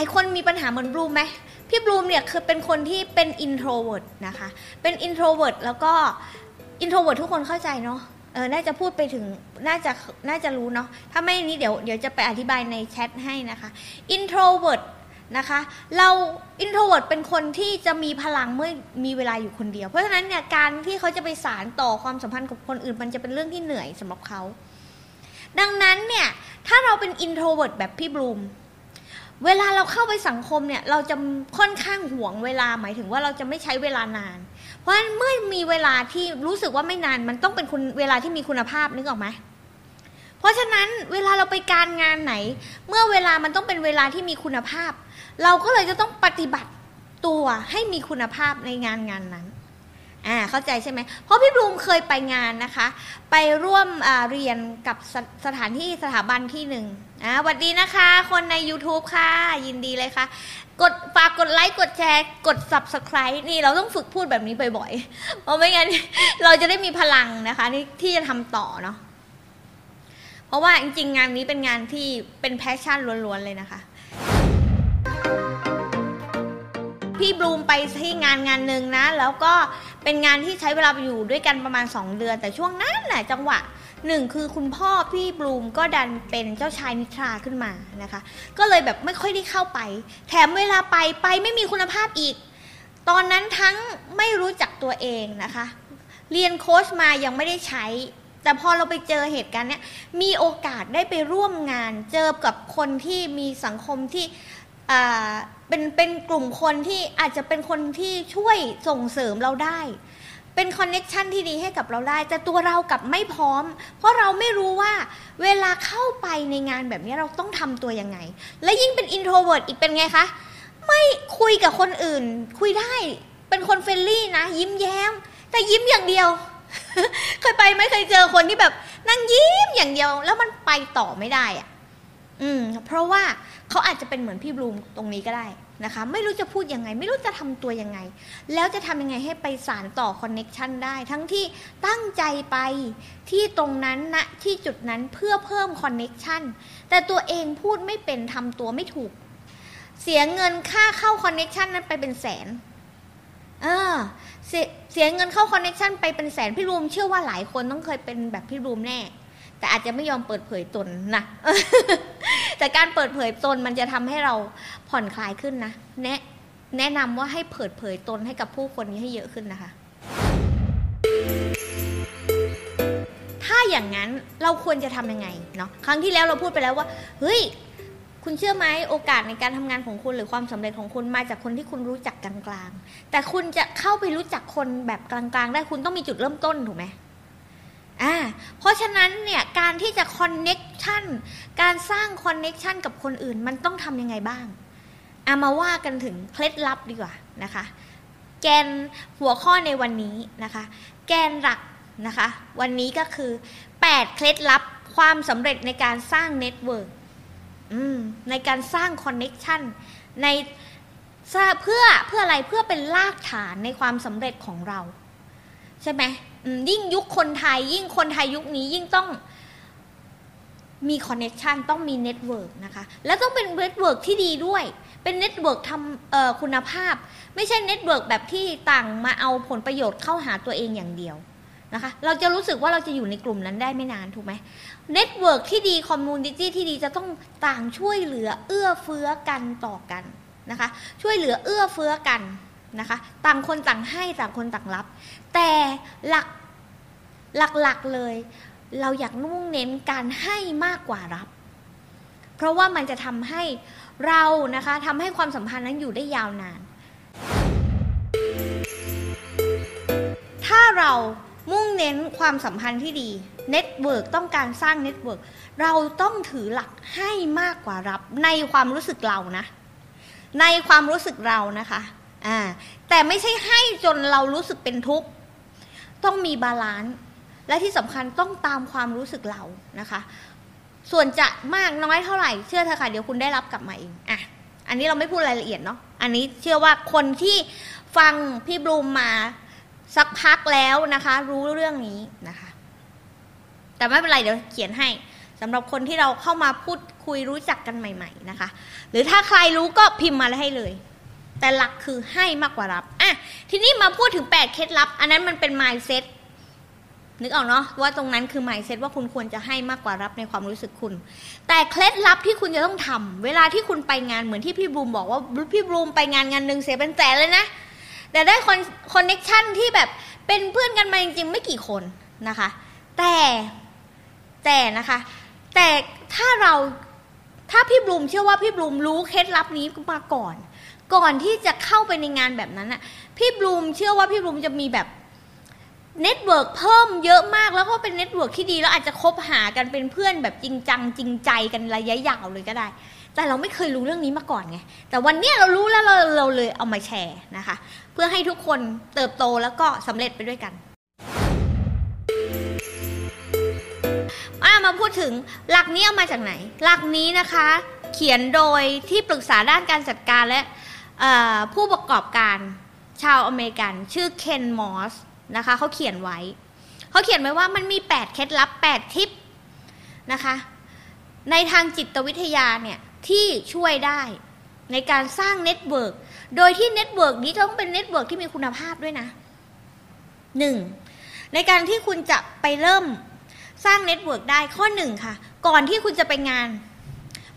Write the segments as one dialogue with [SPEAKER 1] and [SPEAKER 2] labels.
[SPEAKER 1] ายคนมีปัญหาเหมือนบลูมไหมพี่บลูมเนี่ยคือเป็นคนที่เป็น introvert นะคะ เป็น introvert แล้วก็ introvert ทุกคนเข้าใจเนาะเออน่าจะพูดไปถึง น่าจะ น่าจะรู้เนาะ ถ้าไม่นี้เดี๋ยว เดี๋ยวจะไปอธิบายในแชทให้นะคะ introvert นะคะ เรา introvert เป็นคนที่จะมีพลังเมื่อมีเวลาอยู่คนเดียว เพราะฉะนั้นเนี่ย การที่เขาจะไปสารต่อความสัมพันธ์กับคนอื่น มันจะเป็นเรื่องที่เหนื่อยสำหรับเขา ดังนั้นเนี่ย ถ้าเราเป็น introvert แบบพี่บลูม เวลาเราเข้าไปสังคมเนี่ย เราจะค่อนข้างห่วงเวลาหมายถึงว่าเราจะไม่ใช้เวลานาน เพราะฉะนั้นเมื่อมีเวลาที่รู้สึกว่าไม่นาน มันต้องเป็นคุณเวลาที่มีคุณภาพนึกออกไหมเพราะฉะนั้นเวลาเราไปการงานไหน เมื่อเวลามันต้องเป็นเวลาที่มีคุณภาพ เราก็เลยจะต้องปฏิบัติตัวให้มีคุณภาพในงานงานนั้น อ่าเข้าใจใช่ไหมเพราะพี่บลูมเคยไปงานนะคะ ไปร่วมเรียนกับสสถานที่สถาบันที่หนึ่งอ่าสวัสดีนะคะ คนใน YouTube ค่ะ ยินดีเลยค่ะ กดฝากกดไลค์กดแชร์ กด Subscribe นี่เราต้องฝึกพูดแบบนี้บ่อยๆเพราะไม่งั้นเราจะได้มีพลังนะคะที่จะทำต่อเนาะเพราะว่าจริงๆ งานนี้เป็นงานที่เป็นแพชชั่นล้วนๆเลยนะคะพี่บลูมไปที่งานงานหนึ่งนะ แล้วก็ เป็นงานที่ใช้เวลาอยู่ด้วยกันประมาณ 2 เดือน แต่ช่วงนั้นแหละจังหวะหนึ่งคือคุณพ่อพี่บลูมก็ดันเป็นเจ้าชายนิทราขึ้นมานะคะ ก็เลยแบบไม่ค่อยได้เข้าไป แถมเวลาไปไปไม่มีคุณภาพอีก ตอนนั้นทั้งไม่รู้จักตัวเองนะคะ เรียนโค้ชมายังไม่ได้ใช้ แต่พอเราไปเจอเหตุการณ์เนี้ยมีโอกาสได้ไปร่วมงาน เจอกับคนที่มีสังคมที่ เป็นเป็นกลุ่มคนที่อาจจะเป็นคนที่ช่วยส่งเสริมเราได้ เป็น connection ที่ดีให้กับเราได้ แต่ตัวเรากับไม่พร้อม เพราะเราไม่รู้ว่าเวลาเข้าไปในงานแบบนี้เราต้องทำตัวยังไง และยิ่งเป็น introvert อีกเป็นไงคะ ไม่คุยกับคนอื่น คุยได้เป็นคน friendly นะ ยิ้มแย้ม แต่ยิ้มอย่างเดียวเคยไปไม่เคยเจอคนที่แบบนั่งยิ้มอย่างเดียว แล้วมันไปต่อไม่ได้อะอืม เพราะว่า เขาอาจจะเป็นเหมือนพี่บลูมตรงนี้ก็ได้นะคะ ไม่รู้จะพูดยังไง ไม่รู้จะทำตัวยังไง แล้วจะทำยังไงให้ไปสานต่อ connection ได้ ทั้งที่ตั้งใจไปที่ตรงนั้นนะที่จุดนั้นเพื่อเพิ่ม connectionแต่ตัวเองพูดไม่เป็นทำตัวไม่ถูก เสียเงินค่าเข้า connection นั้นไปเป็นแสนเออเสียเสียเงินเข้า connection ไปเป็นแสนพี่บลูมเชื่อว่าหลายคนต้องเคยเป็นแบบพี่บลูมแน่ แต่อาจจะไม่ยอมเปิดเผยตนนะแต่การเปิดเผยตนมันจะทำให้เราผ่อนคลายขึ้นนะแนะแนะนำว่าให้เปิดเผยตนให้กับผู้คนนี้ให้เยอะขึ้นนะคะ ถ้าอย่างนั้นเราควรจะทำยังไงเนาะ ครั้งที่แล้วเราพูดไปแล้วว่า เฮ้ย คุณเชื่อไหมโอกาสในการทำงานของคุณหรือความสำเร็จของคุณมาจากคนที่คุณรู้จักกลางๆ แต่คุณจะเข้าไปรู้จักคนแบบกลางๆ ได้คุณต้องมีจุดเริ่มต้นถูกไหม อ่าเพราะฉะนั้นเนี่ยการที่จะคอนเน็กชันการสร้างคอนเน็กชันกับคนอื่นมันต้องทำยังไงบ้างเอามาว่ากันถึงเคล็ดลับดีกว่านะคะ แกนหัวข้อในวันนี้นะคะ แกนหลักนะคะ วันนี้ก็คือ 8 เคล็ดลับความสำเร็จในการสร้าง network ในการสร้าง connection ในเพื่อเพื่ออะไรเพื่อเป็นรากฐานในความสำเร็จของเรา ใช่ไหม ยิ่งยุคคนไทย ยิ่งคนไทยยุคนี้ยิ่งต้องมี connection ต้องมี network นะคะ แล้วต้องเป็น network ที่ดีด้วย เป็น network ที่คุณภาพ ไม่ใช่ network แบบที่ต่างมาเอาผลประโยชน์เข้าหาตัวเองอย่างเดียวนะคะ เราจะรู้สึกว่าเราจะอยู่ในกลุ่มนั้นได้ไม่นานถูกไหม network ที่ดี community ที่ดีจะต้องต่างช่วยเหลือเอื้อเฟื้อกันต่อกันนะคะ ช่วยเหลือเอื้อเฟื้อกันนะคะ ต่างคนต่างให้ต่างคนต่างรับ แต่หลักหลักๆเลย เราอยากมุ่งเน้นการให้มากกว่ารับ เพราะว่ามันจะทำให้เรานะคะทำให้ความสัมพันธ์นั้นอยู่ได้ยาวนาน ถ้าเรามุ่งเน้นความสัมพันธ์ที่ดี network ต้องการสร้าง network เราต้องถือหลักให้มากกว่ารับในความรู้สึกเรานะ ในความรู้สึกเรานะคะอ่าแต่ไม่ใช่ให้จนเรารู้สึกเป็นทุกข์ ต้องมี balance และที่สำคัญต้องตามความรู้สึกเรานะคะ ส่วนจะมากน้อยเท่าไหร่เชื่อเถอะค่ะเดี๋ยวคุณได้รับกลับมาเองอะอันนี้เราไม่พูดรายละเอียดเนาะอันนี้เชื่อว่าคนที่ฟังพี่บลูมมาสักพักแล้วนะคะ รู้เรื่องนี้นะคะ แต่ไม่เป็นไรเดี๋ยวเขียนให้สำหรับคนที่เราเข้ามาพูดคุยรู้จักกันใหม่ ๆนะคะ หรือถ้าใครรู้ก็พิมพ์มาให้เลย แต่หลักคือให้มากกว่ารับอะทีนี้มาพูดถึง 8 เคล็ดลับ อันนั้นมันเป็น mindset นึกออกเนาะว่าตรงนั้นคือ mindset ว่าคุณควรจะให้มากกว่ารับในความรู้สึกคุณ แต่เคล็ดลับที่คุณจะต้องทำเวลาที่คุณไปงานเหมือนที่พี่บลูมบอกว่าพี่บลูมไปงานงานหนึ่งเสียเป็นแสนเลยนะ แต่ได้คอน connection ที่แบบเป็นเพื่อนกันมาจริงๆไม่กี่คนนะคะ แต่แต่นะคะ แต่ถ้าเราถ้าพี่บลูมเชื่อว่าพี่บลูมรู้เคล็ดลับนี้มาก่อน ก่อนที่จะเข้าไปในงานแบบนั้นอะพี่บลูมเชื่อว่าพี่บลูมจะมีแบบ network เพิ่มเยอะมากแล้วก็เป็น network ที่ดีแล้วอาจจะคบหากันเป็นเพื่อนแบบจริงจังจริงใจกันระยะยาวเลยก็ได้ แต่เราไม่เคยรู้เรื่องนี้มาก่อนไง แต่วันนี้เรารู้แล้วเราเราเลยเอามาแชร์นะคะ เพื่อให้ทุกคนเติบโตแล้วก็สำเร็จไปด้วยกันมาพูดถึงหลักนี้เอามาจากไหน หลักนี้นะคะ เขียนโดยที่ปรึกษาด้านการจัดการและ ผู้ประกอบการชาวอเมริกันชื่อเคนมอสนะคะเขาเขียนไว้ เขาเขียนไว้ว่ามันมี 8 เคล็ดลับ 8 ทิปนะคะ ในทางจิตวิทยาเนี่ย ที่ช่วยได้ในการสร้าง network โดยที่ network นี้ต้องเป็น network ที่มีคุณภาพด้วยนะหนึ่งในการที่คุณจะไปเริ่มสร้าง network ได้ข้อหนึ่งค่ะ ก่อนที่คุณจะไปงาน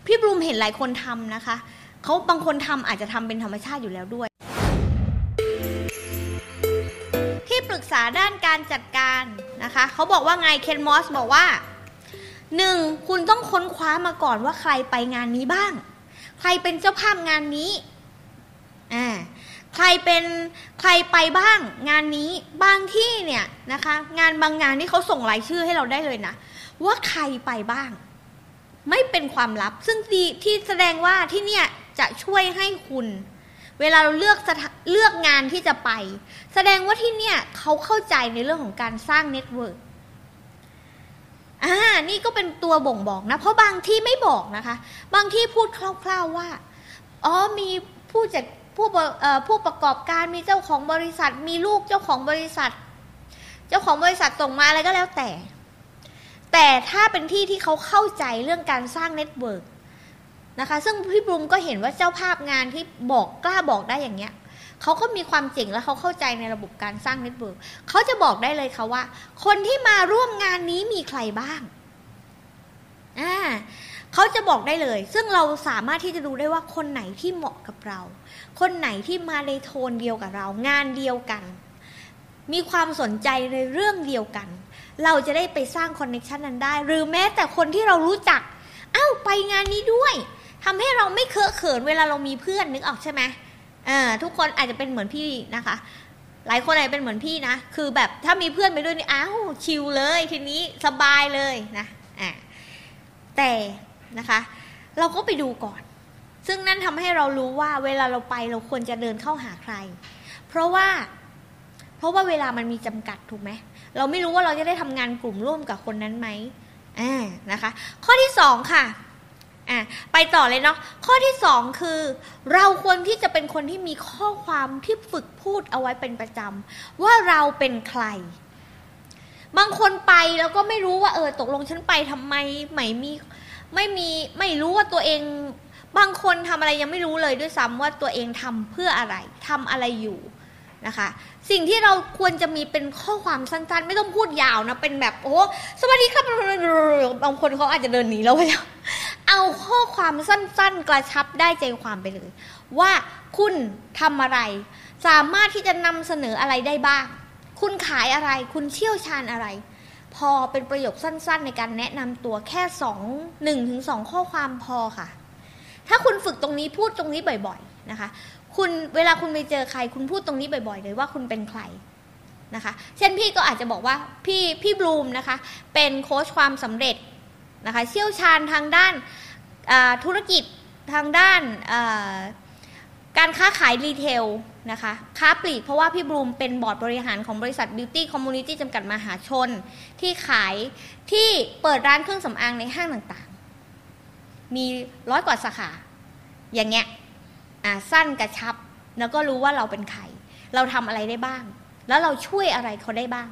[SPEAKER 1] พี่บลูมเห็นหลายคนทำนะคะ เขาบางคนทำอาจจะทำเป็นธรรมชาติอยู่แล้วด้วย ที่ปรึกษาด้านการจัดการนะคะเขาบอกว่าไงเคนมอสบอกว่าหนึ่งคุณต้องค้นคว้ามาก่อนว่าใครไปงานนี้บ้าง ใครเป็นเจ้าภาพงานนี้อ่าใครเป็นใครไปบ้างงานนี้บางที่เนี่ยนะคะ งานบางงานที่เขาส่งรายชื่อให้เราได้เลยนะว่าใครไปบ้าง ไม่เป็นความลับ ซึ่งที่แสดงว่าที่เนี่ย จะช่วยให้คุณ เวลาเราเลือกเลือกงานที่จะไป แสดงว่าที่เนี่ยเขาเข้าใจในเรื่องของการสร้าง network อ่านี่ก็เป็นตัวบ่งบอกนะ เพราะบางที่ไม่บอกนะคะ บางที่พูดคร่าว ๆว่า อ๋อมีผู้จัดผู้ผู้ประกอบการมีเจ้าของบริษัท มีลูกเจ้าของบริษัท เจ้าของบริษัทส่งมาอะไรก็แล้วแต่ แต่ถ้าเป็นที่ที่เขาเข้าใจเรื่องการสร้าง network นะคะ ซึ่งพี่บลูมก็เห็นว่าเจ้าภาพงานที่บอกกล้าบอกได้อย่างเงี้ยเขาก็มีความเจ๋งและเขาเข้าใจในระบบการสร้าง network เขาจะบอกได้เลยค่ะว่า คนที่มาร่วมงานนี้มีใครบ้างอ่าเขาจะบอกได้เลย ซึ่งเราสามารถที่จะดูได้ว่าคนไหนที่เหมาะกับเรา คนไหนที่มาในโทนเดียวกับเรา งานเดียวกัน มีความสนใจในเรื่องเดียวกัน เราจะได้ไปสร้างคอนเน็ชันนั้นได้ หรือแม้แต่คนที่เรารู้จัก เอ้าไปงานนี้ด้วย ทำให้เราไม่เคอะเขินเวลาเรามีเพื่อนนึกออกใช่ไหมเออทุกคนอาจจะเป็นเหมือนพี่นะคะ หลายคนอาจจะเป็นเหมือนพี่นะ คือแบบถ้ามีเพื่อนไปด้วยนี่อ้าวชิลเลยทีนี้สบายเลยนะอ่าแต่นะคะ เราก็ไปดูก่อน ซึ่งนั่นทำให้เรารู้ว่าเวลาเราไปเราควรจะเดินเข้าหาใคร เพราะว่าเพราะว่าเวลามันมีจำกัดถูกไหมเราไม่รู้ว่าเราจะได้ทำงานกลุ่มร่วมกับคนนั้นไหมอ่านะคะ ข้อที่สองค่ะ อ่าไปต่อเลยเนาะข้อที่สองคือ เราควรที่จะเป็นคนที่มีข้อความที่ฝึกพูดเอาไว้เป็นประจำว่าเราเป็นใคร บางคนไปแล้วก็ไม่รู้ว่าเออตกลงฉันไปทำไมไม่มีไม่มีไม่รู้ว่าตัวเอง บางคนทำอะไรยังไม่รู้เลยด้วยซ้ำว่าตัวเองทำเพื่ออะไรทำอะไรอยู่นะคะสิ่งที่เราควรจะมีเป็นข้อความสั้นๆ ไม่ต้องพูดยาวนะ เป็นแบบโอ้สวัสดีครับบางคนเขาอาจจะเดินหนีแล้วไปแล้ว เอาข้อความสั้น ๆ กระชับได้ใจความไปเลย ว่าคุณทำอะไร สามารถที่จะนำเสนออะไรได้บ้าง คุณขายอะไร คุณเชี่ยวชาญอะไร พอเป็นประโยคสั้น ๆ ในการแนะนำตัวแค่สองหนึ่งถึงสองข้อความพอค่ะ ถ้าคุณฝึกตรงนี้พูดตรงนี้บ่อย ๆ นะคะ คุณเวลาคุณไปเจอใคร คุณพูดตรงนี้บ่อย ๆ เลยว่าคุณเป็นใครนะคะ เช่นพี่ก็อาจจะบอกว่าพี่พี่บลูมนะคะ เป็นโค้ชความสำเร็จ นะคะเชี่ยวชาญทางด้านธุรกิจทางด้านการค้าขาย retail นะคะค้าปลีกเพราะว่าพี่บลูมเป็นบอร์ดบริหารของบริษัท Beauty Community จำกัดมหาชน ที่ขายที่เปิดร้านเครื่องสำอางในห้างต่างๆ มีร้อยกว่าสาขา อย่างเงี้ยสั้นกระชับ แล้วก็รู้ว่าเราเป็นใคร เราทำอะไรได้บ้าง แล้วเราช่วยอะไรเขาได้บ้าง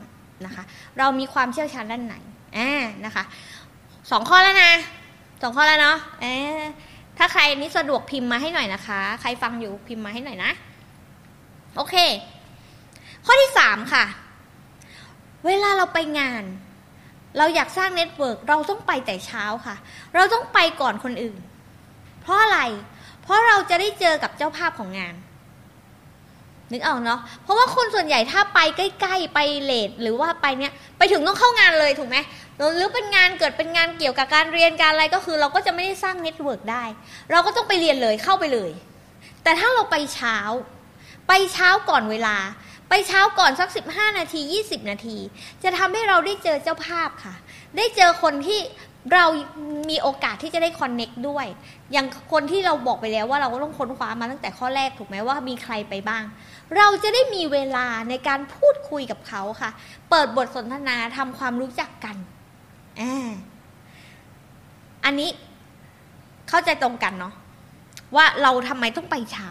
[SPEAKER 1] นะคะ เรามีความเชี่ยวชาญด้านไหนอ่านะคะ สองข้อแล้วนะสองข้อแล้วเนาะเอถ้าใครนี่สะดวกพิมพ์มาให้หน่อยนะคะ ใครฟังอยู่พิมพ์มาให้หน่อยนะ โอเค ข้อที่สามค่ะ เวลาเราไปงาน เราอยากสร้าง network เราต้องไปแต่เช้าค่ะ เราต้องไปก่อนคนอื่น เพราะอะไร เพราะเราจะได้เจอกับเจ้าภาพของงานนึกออกเนาะ เพราะว่าคนส่วนใหญ่ถ้าไปใใกล้ ๆ ไป late หรือว่าไปเนี้ย ไปถึงต้องเข้างานเลยถูกไหม หรือเป็นงานเกิดเป็นงานเกี่ยวกับการเรียนการอะไรก็คือ เราก็จะไม่ได้สร้าง network ได้ เราก็ต้องไปเรียนเลยเข้าไปเลย แต่ถ้าเราไปเช้า ไปเช้าก่อนเวลา ไปเช้าก่อนสัก 15 นาที 20 นาที จะทำให้เราได้เจอเจ้าภาพค่ะ ได้เจอคนที่เรามีโอกาสที่จะได้ connect ด้วย อย่างคนที่เราบอกไปแล้วว่าเราก็ต้องค้นคว้ามาตั้งแต่ข้อแรกถูกไหมว่ามีใครไปบ้าง เราจะได้มีเวลาในการพูดคุยกับเขาค่ะ เปิดบทสนทนาทำความรู้จักกัน อันนี้เข้าใจตรงกันเนาะว่าเราทำไมต้องไปเช้า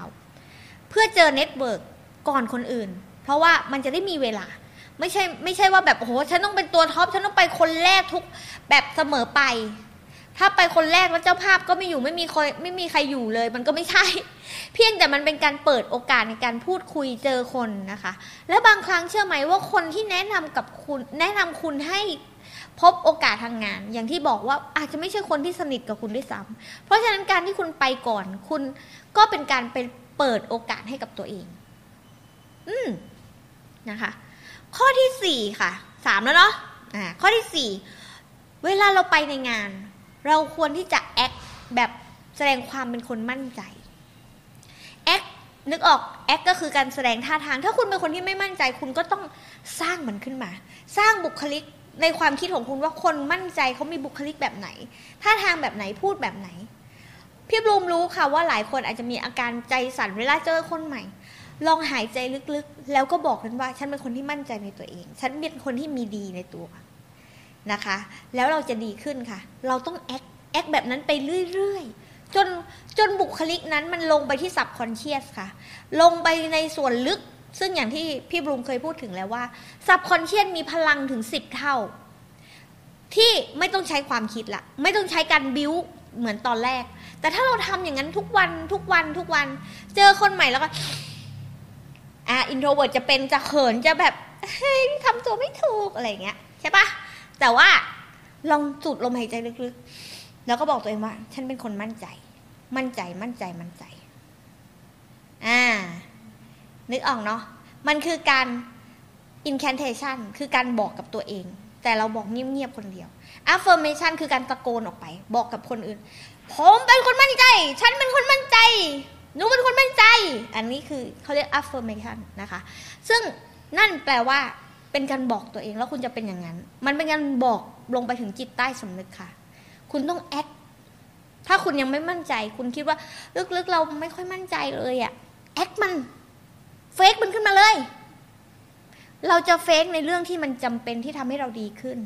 [SPEAKER 1] เพื่อเจอ network ก่อนคนอื่น เพราะว่ามันจะได้มีเวลา ไม่ใช่ไม่ใช่ว่าแบบโอ้โหฉันต้องเป็นตัว top ฉันต้องไปคนแรกทุกแบบเสมอไป ถ้าไปคนแรกแล้วเจ้าภาพก็ไม่อยู่ไม่มีคอยไม่มีใครอยู่เลย มันก็ไม่ใช่ เพียงแต่มันเป็นการเปิดโอกาสในการพูดคุยเจอคนนะคะ และบางครั้งเชื่อไหมว่าคนที่แนะนำกับคุณแนะนำคุณให้พบโอกาสทางงาน อย่างที่บอกว่าอาจจะไม่ใช่คนที่สนิทกับคุณด้วยซ้ำเพราะฉะนั้นการที่คุณไปก่อน คุณก็เป็นการเป็นเปิดโอกาสให้กับตัวเอง อืมนะคะ ข้อที่สี่ค่ะสามแล้วเนาะอ่าข้อที่สี่เวลาเราไปในงาน เราควรที่จะแอคแบบแสดงความเป็นคนมั่นใจแอคนึกออกแอคก็คือการแสดงท่าทาง ถ้าคุณเป็นคนที่ไม่มั่นใจ คุณก็ต้องสร้างมันขึ้นมา สร้างบุคลิกในความคิดของคุณว่าคนมั่นใจเขามีบุคลิกแบบไหนท่าทางแบบไหนพูดแบบไหน พี่บลูมรู้ค่ะว่าหลายคนอาจจะมีอาการใจสั่นเวลาเจอคนใหม่ ลองหายใจลึกๆ แล้วก็บอกกันว่า ฉันเป็นคนที่มั่นใจในตัวเอง ฉันเป็นคนที่มีดีในตัว นะคะ แล้วเราจะดีขึ้นค่ะ เราต้องแอคแอคแบบนั้นไปเรื่อยๆ จนจนบุคลิกนั้นมันลงไปที่ subconscious ค่ะ ลงไปในส่วนลึก ซึ่งอย่างที่พี่บลูมเคยพูดถึงแล้วว่า subconscious มีพลังถึงสิบเท่า ที่ไม่ต้องใช้ความคิดละ ไม่ต้องใช้การบิ้วเหมือนตอนแรก แต่ถ้าเราทำอย่างนั้นทุกวันทุกวันทุกวัน เจอคนใหม่แล้วก็อ่า introvert จะเป็นจะเขินจะแบบเฮ้ยทำตัวไม่ถูกอะไรเงี้ยใช่ปะ แต่ว่าลองสูดลมหายใจลึกๆ แล้วก็บอกตัวเองว่า ฉันเป็นคนมั่นใจ มั่นใจมั่นใจมั่นใจ อ่า นึกออกเนาะมันคือการ incantation คือการบอกกับตัวเอง แต่เราบอกเงียบๆคนเดียว affirmation คือการตะโกนออกไป บอกกับคนอื่น ผมเป็นคนมั่นใจ ฉันเป็นคนมั่นใจหนูเป็นคนมั่นใจ อันนี้คือเขาเรียก affirmation นะคะ ซึ่งนั่นแปลว่า เป็นการบอกตัวเองแล้วคุณจะเป็นอย่างนั้น มันเป็นการบอกลงไปถึงจิตใต้สำนึกค่ะ คุณต้องแอคถ้าคุณยังไม่มั่นใจ คุณคิดว่าลึกๆเราไม่ค่อยมั่นใจเลยอะแอคมันเฟกมันขึ้นมาเลย เราจะเฟกในเรื่องที่มันจำเป็นที่ทำให้เราดีขึ้น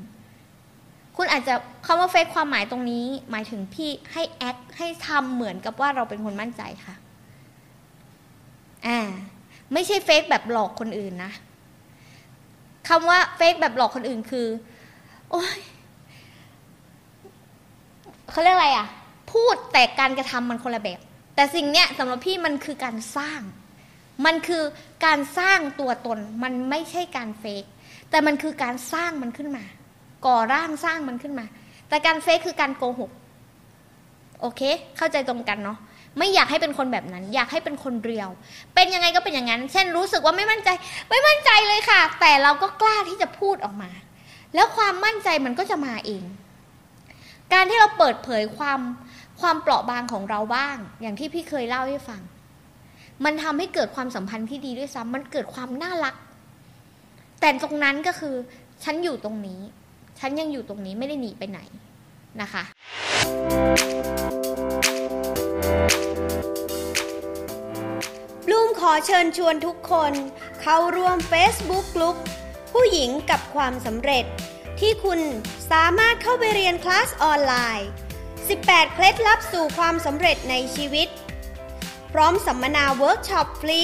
[SPEAKER 1] คุณอาจจะคำว่าเฟกความหมายตรงนี้ หมายถึงพี่ให้แอคให้ทำเหมือนกับว่าเราเป็นคนมั่นใจค่ะ อ่า ไม่ใช่เฟกแบบหลอกคนอื่นนะ คำว่าเฟกแบบหลอกคนอื่นคือ โอ้ยเขาเรียกอะไรอะ พูดแต่การกระทำมันคนละแบบ แต่สิ่งเนี้ยสำหรับพี่มันคือการสร้าง มันคือการสร้างตัวตน มันไม่ใช่การเฟกแต่มันคือการสร้างมันขึ้นมา ก่อร่างสร้างมันขึ้นมา แต่การเฟกคือการโกหก โอเค เข้าใจตรงกันเนาะ ไม่อยากให้เป็นคนแบบนั้น อยากให้เป็นคนเรียว เป็นยังไงก็เป็นอย่างนั้น เช่นรู้สึกว่าไม่มั่นใจ ไม่มั่นใจเลยค่ะ แต่เราก็กล้าที่จะพูดออกมา แล้วความมั่นใจมันก็จะมาเอง การที่เราเปิดเผยความความเปราะบางของเราบ้าง อย่างที่พี่เคยเล่าให้ฟัง มันทำให้เกิดความสัมพันธ์ที่ดีด้วยซ้ำมันเกิดความน่ารัก แต่ตรงนั้นก็คือ ฉันอยู่ตรงนี้ ฉันยังอยู่ตรงนี้ไม่ได้หนีไปไหนนะคะ
[SPEAKER 2] บลูมขอเชิญชวนทุกคนเข้าร่วม Facebook กลุ่มผู้หญิงกับความสำเร็จ ที่คุณสามารถเข้าไปเรียนคลาสออนไลน์ 18 เคล็ดลับสู่ความสำเร็จในชีวิต พร้อมสัมมนาเวิร์กช็อปฟรี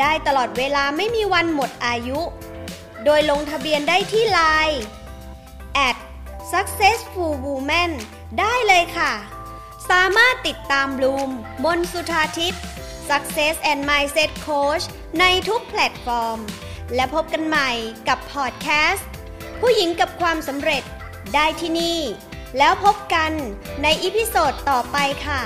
[SPEAKER 2] ได้ตลอดเวลาไม่มีวันหมดอายุ โดยลงทะเบียนได้ที่ไลน์ at successful woman ได้เลยค่ะ สามารถติดตามบลูม บนสุธาทิพย์ Success and Mindset Coach ในทุกแพลตฟอร์ม และพบกันใหม่กับพอดแคสต์ ผู้หญิงกับความสำเร็จได้ที่นี่ แล้วพบกันใน episode ต่อไปค่ะ